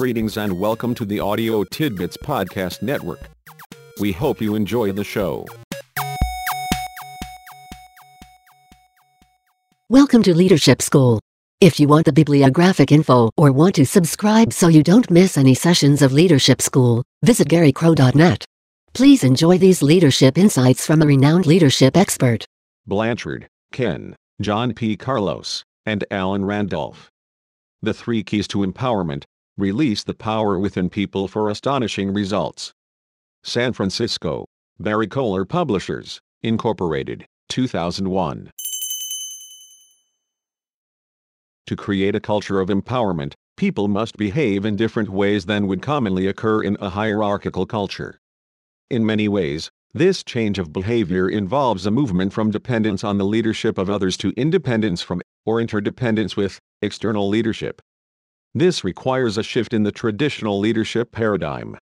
Greetings and welcome to the Audio Tidbits Podcast Network. We hope you enjoy the show. Welcome to Leadership School. If you want the bibliographic info or want to subscribe so you don't miss any sessions of Leadership School, visit garycrow.net. Please enjoy these leadership insights from a renowned leadership expert. Blanchard, Ken, John P. Carlos, and Alan Randolph. The three keys to empowerment release the power within people for astonishing results. San Francisco, Berrett-Koehler Publishers, Incorporated, 2001. To create a culture of empowerment, people must behave in different ways than would commonly occur in a hierarchical culture. In many ways, this change of behavior involves a movement from dependence on the leadership of others to independence from, or interdependence with, external leadership. This requires a shift in the traditional leadership paradigm.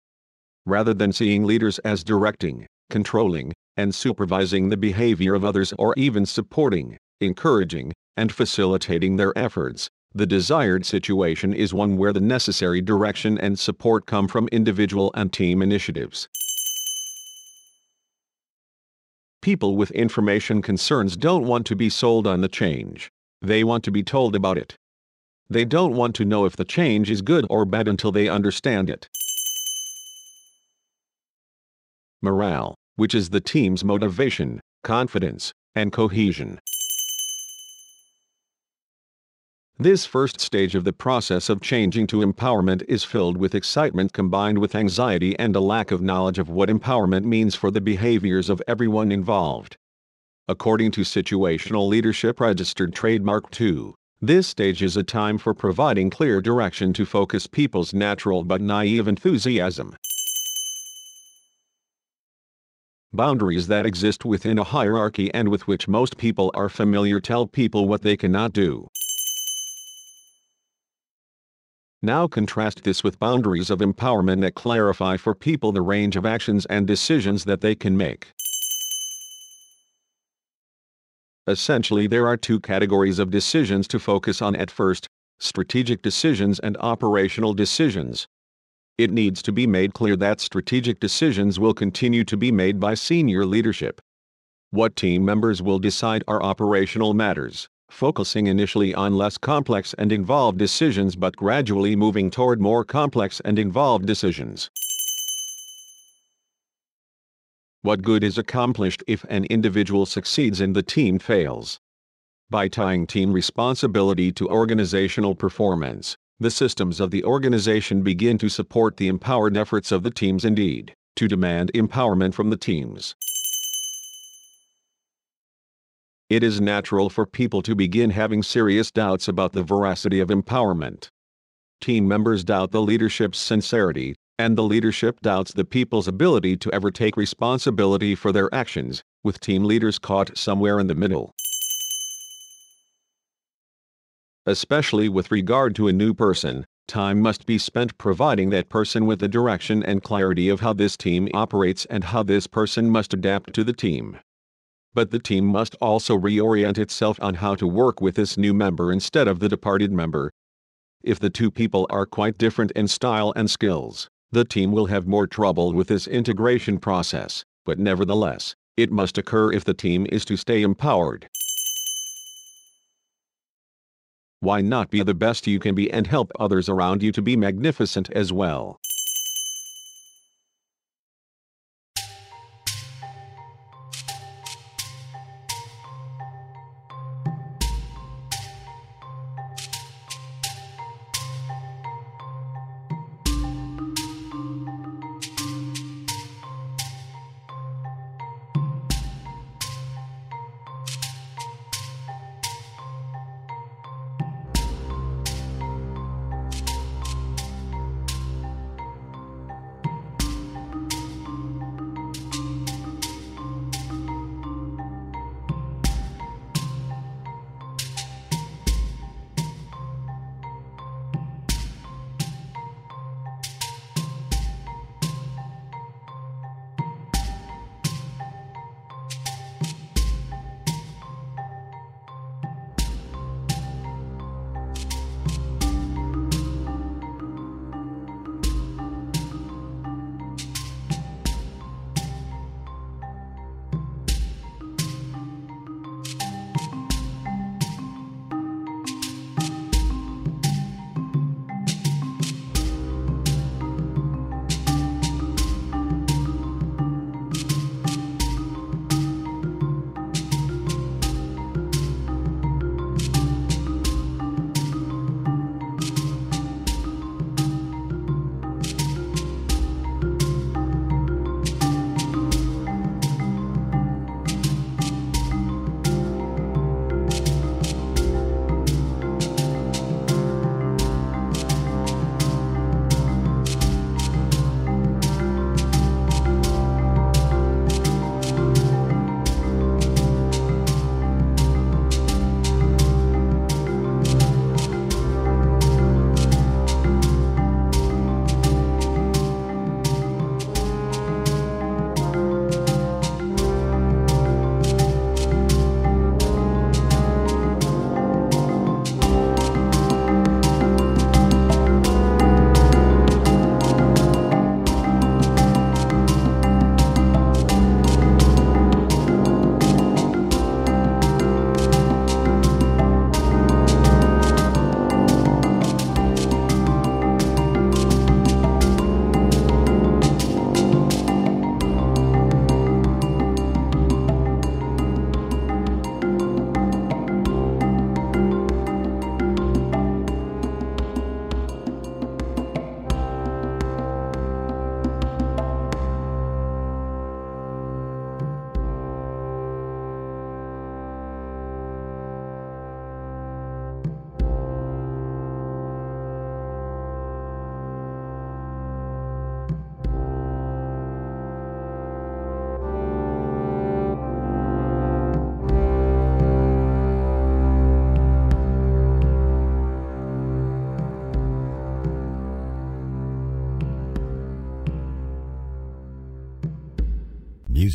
Rather than seeing leaders as directing, controlling, and supervising the behavior of others or even supporting, encouraging, and facilitating their efforts, the desired situation is one where the necessary direction and support come from individual and team initiatives. People with information concerns don't want to be sold on the change. They want to be told about it. They don't want to know if the change is good or bad until they understand it. Morale, which is the team's motivation, confidence, and cohesion. This first stage of the process of changing to empowerment is filled with excitement combined with anxiety and a lack of knowledge of what empowerment means for the behaviors of everyone involved. According to Situational Leadership Registered Trademark 2, this stage is a time for providing clear direction to focus people's natural but naive enthusiasm. Boundaries that exist within a hierarchy and with which most people are familiar tell people what they cannot do. Now contrast this with boundaries of empowerment that clarify for people the range of actions and decisions that they can make. Essentially there are two categories of decisions to focus on at first, strategic decisions and operational decisions. It needs to be made clear that strategic decisions will continue to be made by senior leadership. What team members will decide are operational matters, focusing initially on less complex and involved decisions but gradually moving toward more complex and involved decisions. What good is accomplished if an individual succeeds and the team fails? By tying team responsibility to organizational performance, the systems of the organization begin to support the empowered efforts of the teams indeed, to demand empowerment from the teams. It is natural for people to begin having serious doubts about the veracity of empowerment. Team members doubt the leadership's sincerity, and the leadership doubts the people's ability to ever take responsibility for their actions, with team leaders caught somewhere in the middle. Especially with regard to a new person, time must be spent providing that person with the direction and clarity of how this team operates and how this person must adapt to the team. But the team must also reorient itself on how to work with this new member instead of the departed member. If the two people are quite different in style and skills, the team will have more trouble with this integration process, but nevertheless, it must occur if the team is to stay empowered. Why not be the best you can be and help others around you to be magnificent as well?